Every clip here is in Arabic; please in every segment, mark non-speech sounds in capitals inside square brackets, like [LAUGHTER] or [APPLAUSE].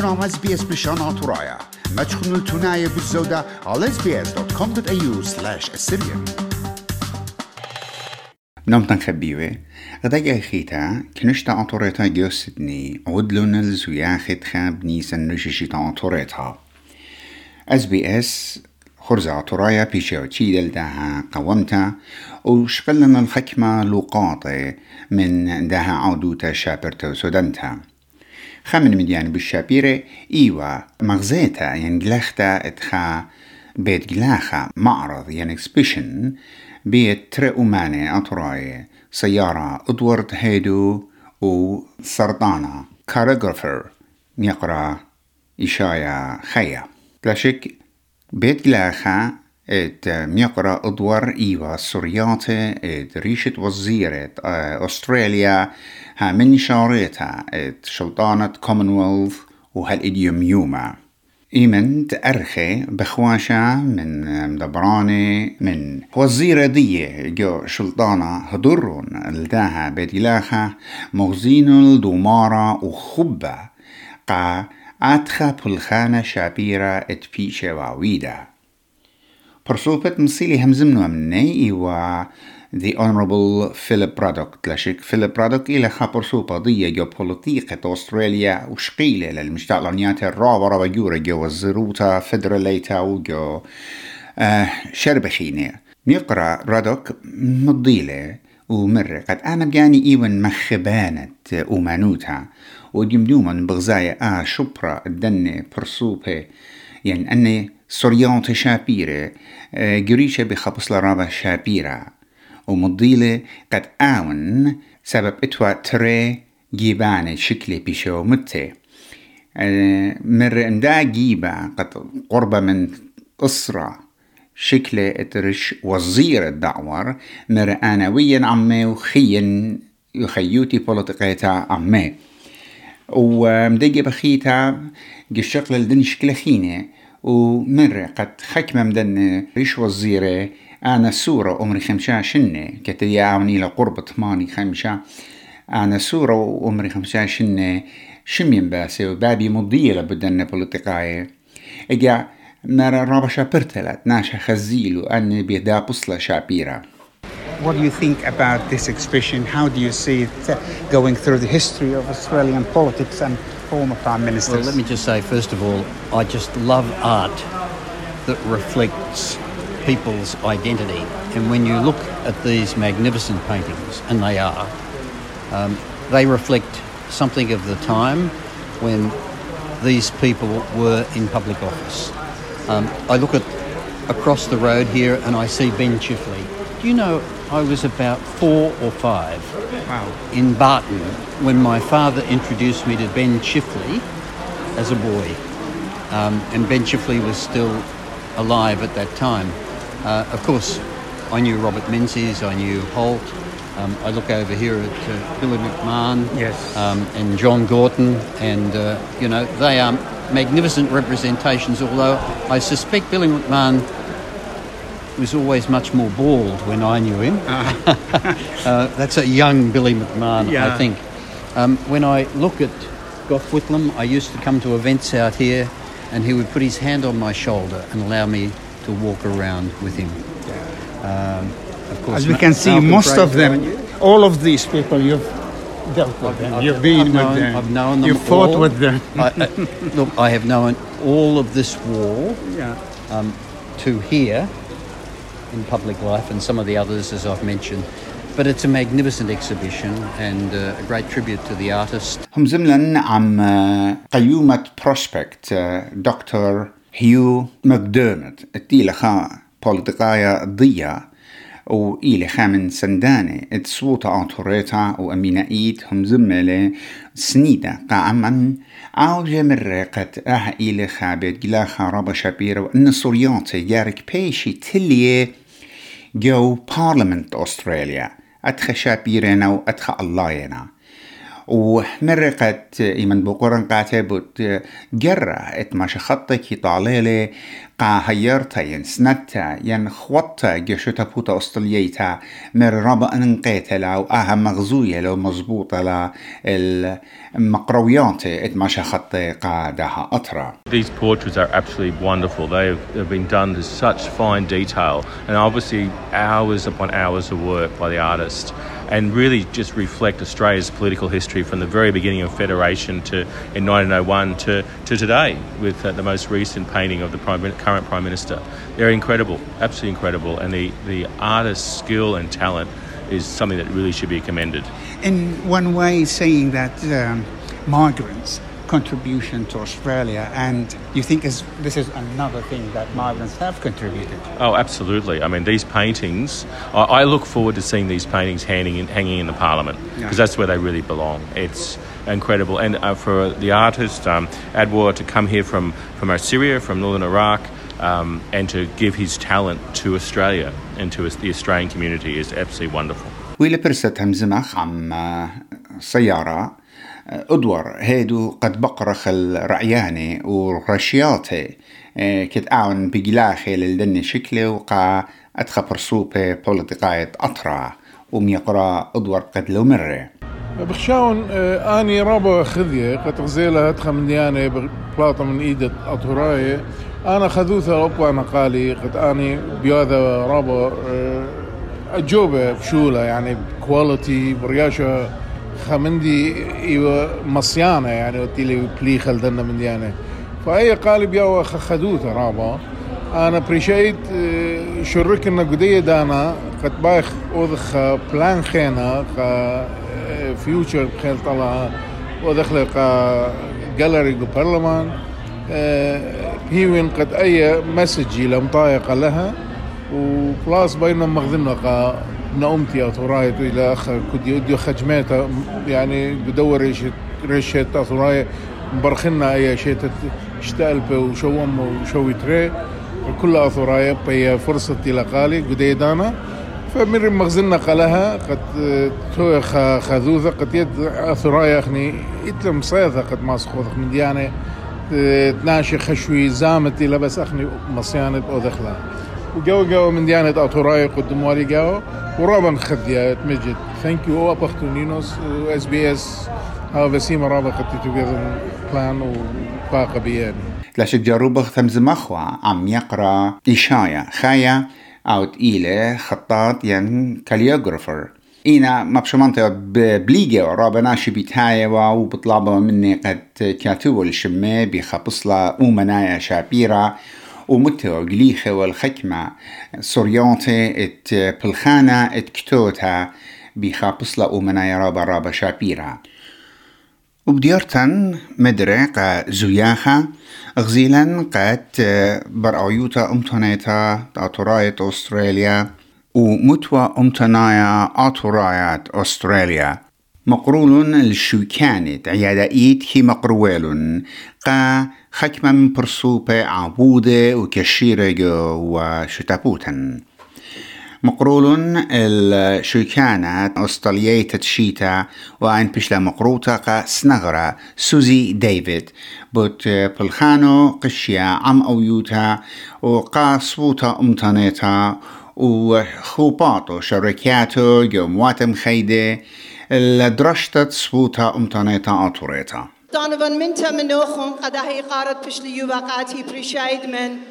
برنامج اس بي اس بشان ترايا ما تشخنوا التناية بالزودة على sbs.com.au slash assyrian نوم تنخبيوه غدا خيتا كنشتا عطوريتا جو سدني عدلو نلز وياخد خاب نيسان نششي تا عطوريتا اس بي اس خرزة عطورايا بيشيو تشيدل داها قومتا. وشقلنا الحكمة لقاطة من داها عودوتا شابرتو سودنتا. خمن مديان بالشابيرة إيوا مغزيتا يعني جلختا اتخا بيت جلاخا معرض يعني اكسبيشن بيت تري أطراي سيارة ادوارد هيدو وسرطانة كاريغرافر يقرأ إشايا خيا بلاشك بيت جلاخا ات ميقرا ادوار ايوا سورياتي ات ريشة وزيرة استراليا ها من شاريتا ات شلطانة كومنولث وهالإديوم يوما إيمن تأرخي بخواشا من مدبراني من وزيرة دي جو شلطانة هدرون لداها بدلاخا مغزين الدومارة وخبة قا أتخا بلخانة شابيرة اتبيشة وعويدة برسوبة مصيلي همزمنو مني و The Honorable Philip Braddock تلاشك فيليب برادوك إلى خبر سو قضية جو بوليتيقة أستراليا وشقيلة للمشتعلانيات الرابع رابع جورة جو الزروتا فدراليتا وجو آه شربخينة. نقرأ برادوك مضيلة ومرة. قد أنا بجاني إيوان مخبانة أمانوتا وديمدوما بغزايا آ شبرا الدنة برسوبة يعني أني سوريانت شابيرة جريشة بخبص لرابة شابيرة ومضيلة قد آون سبب اتوا تري جيبانة شكلي بيشو متي مر اندا جيبا قد قربة من أسرة شكلة اترش وزير الدعور مر أنا ويا عمي وخين يخيوتي بوليتيقيتا عمي ومدقي بخيتا قشق للدن شكلة خينة ومرة قد خكمة مدن ريش وزيرة أنا سورة عمري خمسة شنة. كتياوني لقرب ثماني خمسة. أنا سورة وعمري خمسة شنة. شمين باسي وبابي مضية لبدن بوليتيقاية. إجا مرة رابا شابرتلت ناشا خزيل وأني بيدا بصلة شابيرة. What do you think about this exhibition? How do you see it going through the history of Australian politics and former prime ministers? Well, let me just say, first of all, I just love art that reflects people's identity. And when you look at these magnificent paintings, and they are, um, they reflect something of the time when these people were in public office. Um, I look at across the road here and I see Ben Chifley. Do you know I was about four or five Wow. in Barton when my father introduced me to Ben Chifley as a boy. Um, and Ben Chifley was still alive at that time. Uh, of course, I knew Robert Menzies, I knew Holt. Um, I look over here at uh, Billy McMahon Yes. um, and John Gorton, and uh, you know they are magnificent representations. Although I suspect Billy McMahon was always much more bald when I knew him. [LAUGHS] Uh, that's a young Billy McMahon, I think. Um, when I look at Gough Whitlam, I used to come to events out here, and he would put his hand on my shoulder and allow me to walk around with him. Um, of course, As we can see, most of them, all of these people, you've dealt with them. I've- you've been I've with known- them. I've known them You've fought all. with them. I, I, look, I have known all of this war [LAUGHS] yeah. um, to here in public life and some of the others, as I've mentioned. But it's a magnificent exhibition and uh, a great tribute to the artist. هم زملا عم قيومة بروسبكت دكتور هيو ماكديرمت التيلة خا بوليتيقايا ضيا وإيلي خامن سنداني اتسوطة أطوريتا وأمينة إيد هم زملة سنيدة قاعما. أو جمرة قد أه إيلي خابت جلا خاربة شابيرة وأن سورياتي جارك بيشي تلية. جو بارلمنت أستراليا. أدخى شابيرنا وأدخى اللهينا ومرقت إيمن بقرن قاتبت جرة اتماشى خطك يطاليلي قا هيرتا ين سنتا ين خوطا جشتا بوتا أستليتا مر ربا انقيتا و آها مغزوية لو مزبوطة لا المقرويات ات ماشا خط قادها أطرا These portraits are absolutely wonderful. They have been done to such fine detail and obviously hours upon hours of work by the artist and really just reflect Australia's political history from the very beginning of Federation to in 1901 to, to today with uh, the most recent painting of the prime, current Prime Minister. They're incredible, absolutely incredible, and the, the artist's skill and talent is something that really should be commended. In one way, saying that um, migrants contribution to Australia, and you think is, this is another thing that migrants have contributed? Oh, absolutely. I mean, these paintings, I, I look forward to seeing these paintings hanging in, hanging in the Parliament because yeah. that's where they really belong. It's incredible. And uh, for the artist, um, Adwar, to come here from, from Syria, from northern Iraq, um, and to give his talent to Australia and to the Australian community is absolutely wonderful. ويلي برست همزمخ عم سيارة أدور هيدو قد بقرخ الرعياني ورشياتي كت أعون بجلاخي للدن شكلي وقا أدخى برسوبة بوليتيقاية أطرا. وميقرا أدور قد لو مرة بخشاون آني رابا خذيه قد غزيلة هتخى من ديانة بلاطة من إيدة اطوراي أنا خذوثة أبقى نقالي. قد آني بياذا رابا أجوبة بشولة. يعني كواليتي برياشة. خمندي مصيانة يعني وتيلي بلي خلدنا من ديانة. فأي قالب يا خذوثة رابا. أنا بريشيت شركنا قدية دانا. قد بايخ أوذخ بلان خينا فيوتشر بخيل طلع. ودخل جاليري برلمان هيوين قد أي مسج لمطايقة لها. وبلاس بينما مغذنا قا نومتي اثوراي إلى اخ كنت يدي خجميتا يعني بدور ريشة ريشة اثوراي مبرخنا أي شيء وشو أم وشو تري كل اثوراي بي فرصة لقالي قديدانا فمن مغزلنا قالها قد تو خذوذة قد يد أثرايا أخني. إتلم صيثة قد ما سخوذ من ديانة. تناشي خشوي زامتي لبس أخني مصيانة أو دخلة وجو جو من ديانة أثرايا قدموا لي جو ورابا خذيا تمجد ثانك يو أبختو نينوس اس بي إس. هذا بسيمة رابا قد تتوغيذن بلان وباقة بيان. لاشك جاروبة ثمز مخوة عم يقرأ إشايا خايا أو تقيلة خطاط ين كاليوغرافر. إينا مبشمانتا بليجة ورابنا شبيتهاية وبطلبة مني قد كاتو الشمة بخبصلة ومنايا شابيرة ومتو قليخة والخكمة. سوريانتي ات بلخانة ات كتوتها بخابصلة ومنايا رابا رابا شابيرة وبديرتن مدرق زوياخة. غزيلا قد برعيوتا امتنيتا تاتورايت أستراليا. ومتوى أمتنايا اتورايات أستراليا. مقرول الشوكانت عيادائيت هي مقرويل قا خكما من برسوبة عبودة وكشيرة وشتابوتن مقرول الشيكانات أسترالية تشيتا وأن بشلا مقروطة قا سنغرة سوزي ديفيد. بوت بلخانو قشيا عم أويوتا وقا صوتا أمتانيتا وخوباتو شركاتو يومواتم خيدة. الدرشتت صوتا أمتانيتا أطوريتا Donovan minta menochon qadahi qarat pishli yubaqati appreciate men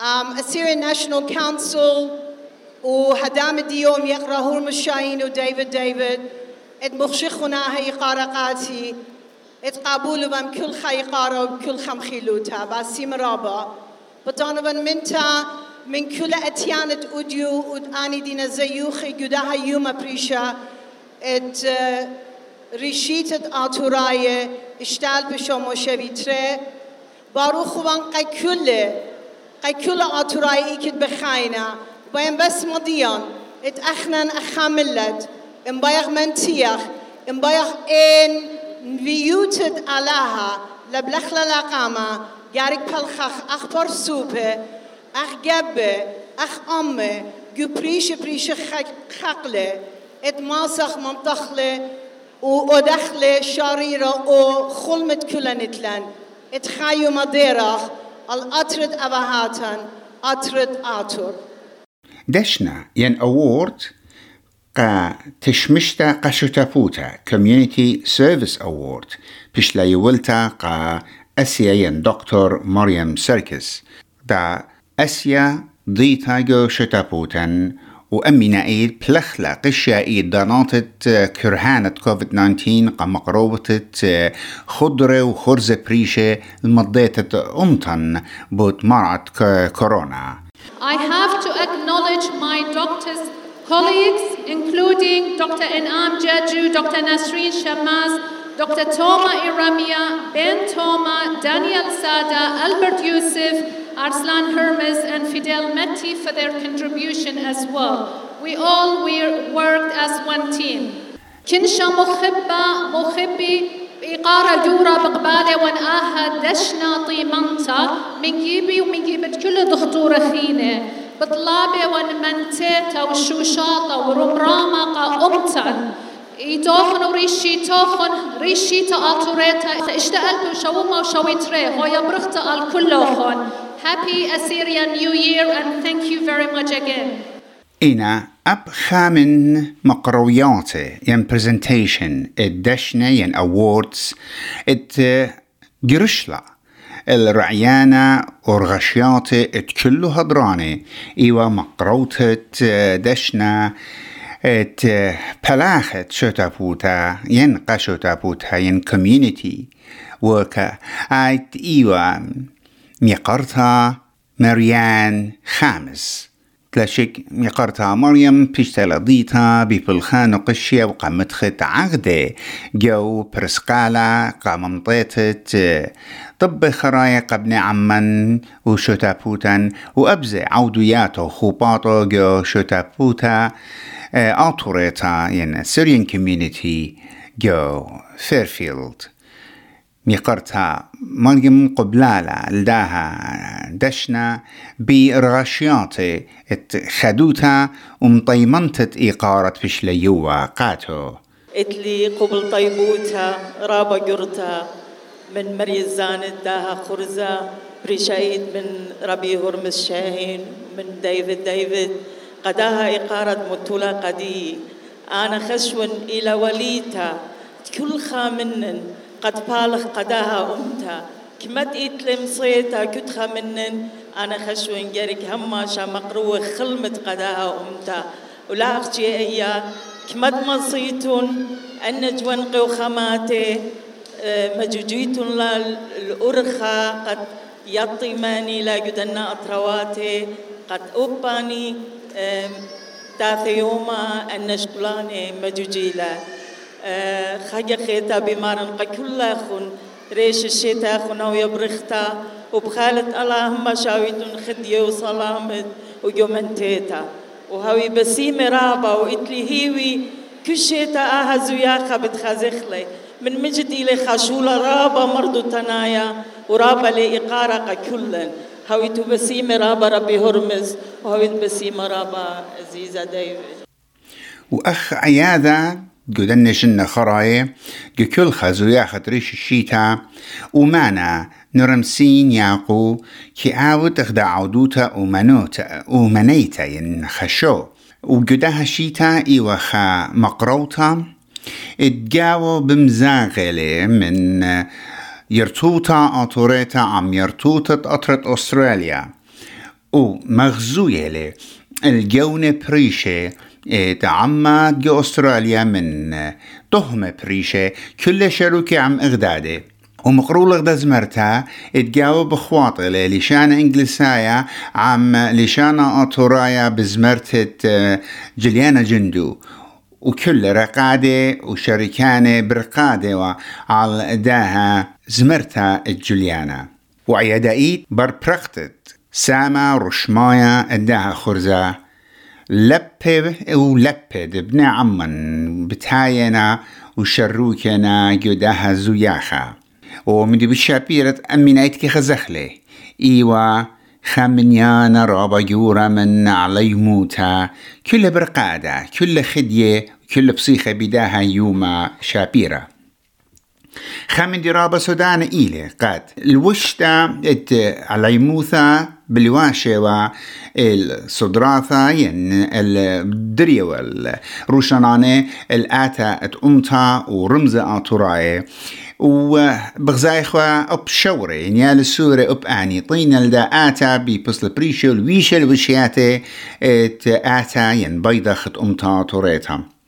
um, Assyrian National Council وهدام اليوم يقرأ هرم الشاهين وديفيد ديفيد اد مخشخنا هي قارقاتي اد قابول بم كل خي قارا وكل خم خيلوتا باسيم رابا. بطانبن منتا من كل اتيانة اوديو ود اني دينا زيوخي قداها يوم بريشا et rishit aturaye ishtal be shomo shevitre baru khuban qakul qakul aturaye ikit be khaina bayan bas modiyan et akhnan akhamillat im bayag mentiach im bayag en viyutet alaha la blakhla la qama garik بالخخ akhbar supe اخ جبه اخ امه جو بريش بريش خقله ات ماسخ منطخلة ودخلة شريرة و خلمت كلنتلن ات خايو مديرخ الأطرد أبهاتن أطرد آتور. دشنا ين أورد قا تشمشتا قشتا فوتا Community Service Award بشلا يولتا قا أسيا ين دكتور مريم سيركس دا أسيا ضيتا جو شتابوتن وأمينا إيد بلخلا قشا إيد داناتت كرهانة كوفيد 19 قام مقروبة خضرة وخرزة بريشة المضيتة أمتن بوت مرض كورونا I have to acknowledge my doctors, colleagues, including Dr. Enam Jaju, Dr. Nasreen Shamaz, Dr. Toma Iramia, Ben Toma, Daniel Sada, Albert Yusuf, Arslan Hermes, and Fidel Metti for their contribution as well. We all we worked as one team. كنشا مخبة مخبي إقارة دورة بقبالة ونآها دشنا طيمنتا من جيبي ومن جيبت كل دخطورة خينة بطلابة ونمنتيتا وشوشاطة ورمرامة أمتا إيتوخن وريشي توخن ريشي تآتوريتا اشتقلت وشوما وشويتري هو برختا الكلوخن Happy Assyrian New Year and thank you very much again. إنا أب خامن مقروياتي ين برزنتيشن الدشنة ين أوردز ات جرشلا الرعيانة ورغشياتي ات كله هضراني إيوا مقروتة دشنا ات بلاخت شتابوتا ين قشتابوتا ين كوميونيتي وكا ايت إيوا ميقرتها مريان خامس. تلاشك ميقرتها مريم بيشتلا ضيتها بفلخان قشية وقامت خت عقدة جو برسقالة قام مطيتت طب خرايا قبن عمن وشتابوتا وأبزي عودياته خوباطو. جو شتابوتا آطوريتا ين سيريان كوميونيتي جو فيرفيلد ميقرتها مريم قبلالة لداها دشنا برغشياتي خدوتا ومطيمنتت إيقارة بشليوة قاتو. إتلي قبل طيبوتا رابا قرتا من مريز زاند داها خرزة بريشايد من ربي هرمز شاهين من ديفيد ديفيد قداها إقارة متولا قدي. أنا خشون إلى وليتا كل خامنن قد بالغ قداها أمتا كمت إتلم صيتا كتخا منن. أنا خشوين جرك هما شا مقروة خلمت قداها أمتا ولا أختي إيا. كمت مصيتون. أن جوان خماتي. مجوجيتون للأرخا قد يطي ماني لا جدنا أطرواتي. قد أوباني. تاثيوما النشقلاني مجوجيلا خاجة خيتا بمارن كل خون ريش الشتا خنا ويبرختا وبخالة اللهم شاويتون خدية وسلامت ويومنتيتا وهاوي بسيمة رابا وإتلي هيوي كشيتا آها زياخة بتخزخلي من مجد إلي خشولة رابا مرضو تنايا ورابا لإقارة كلن هاوي بسيمة رابا ربي هرمز وهاوي بسيمة رابا عزيزة ديفيد وأخ عياذة قدن شن خراي كل خزو ياخد ريش الشيتا ومانا نرمسين ياقو كي عاود اخدا عودوتا ومنوتا ومنيتا ين خشو. وقدها شيتا ايوخا مقروتا اتجاو بمزاغلي من يرتوتا اطوريتا عم يرتوتا اطرت استراليا ومغزوية الجونة بريشة تعمد جو أستراليا من تهمة بريشة كل شروكي عم اغدادي ومقرول غدا زمرتا إتجاوب خواطلة لشان انجلسايا عم لشان اطورايا بزمرتة جليانا جندو. وكل رقادة وشركانة برقادة وعلى داها زمرتا الجليانا. وعيدائيت بربرقتت ساما رشمايا اداها خرزة. لبه ولبد ابن عمن بتاينا وشروكنا جدها زياخا ومدي بالشابيرة أمين أيتك خزخلي إيوا خمنيانا رابا جورا من علي موتا كل برقادة كل خدية كل بصيخة بداها يوما شابيرة خامن درابة سودان إيلي قاد الوشتا ات عليموثا الصدراثة ين الدرية والروشنانة الآتا ات أمتا ورمزة آتوراي وبغزايخوا أب شوري نيال السورة أب آني. طين الدا آتا ببصل بريشو الويشة الوشياتي ات آتا ين بيضا أمتا توريتها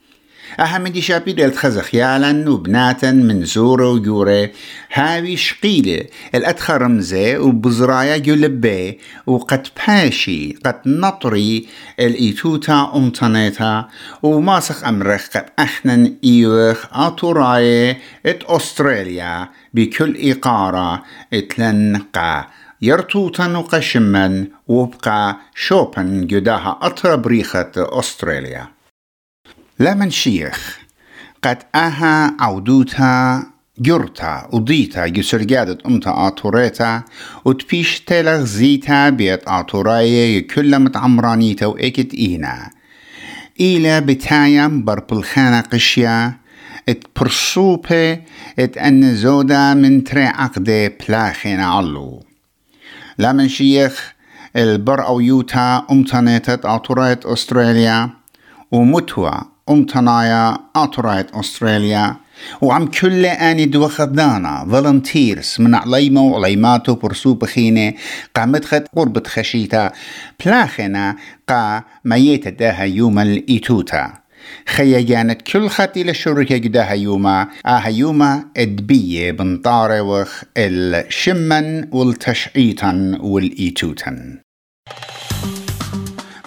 أحمد شابي دلت خزخيالا وبناتا من زورة ويورة هاوي شقيلة الأدخى رمزة وبزرايا جلبي وقد باشي قد نطري الإيتوتا أمتنيتا وماسخ أمرخ قد أحنن إيوخ أطوراي ات أستراليا بكل إقارة اتلنقا يرتوتا وقشما وبقى شوبن جداها أطرب ريخة أستراليا لمن شيخ. قد أها عودوتا جرتا وضيتا جسرجادة أمتا آتوريتا وتبيش تلغ زيتا بيت آتوراية كل متعمرانيتا وإكت إينا. إيلا بتايم بربلخانة قشيا إت برسوبة إت أن زودا من تري عقدة بلاخينا علو. لمن شيخ البر أو يوتا أمتانيتت آتورايت أستراليا ومتوى أمتنايا أطرايت أستراليا. وعم كل آني دو خدانا فولنتيرز من عليما وعليماتو برسو بخينة قامت خد قربة خشيتا. بلاخنا قا ميت داها يوم الإيتوتا خيا جانت كل خطي للشركة جداها يوما. آها يوما إدبية بنطارة وخ الشمن والتشعيطن والإيتوتن.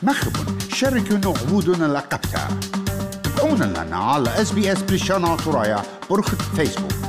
مخبن شاركوا عبودنا لقبتها تابعونا لنا على اس بريشانا ترايا برخة فيسبوك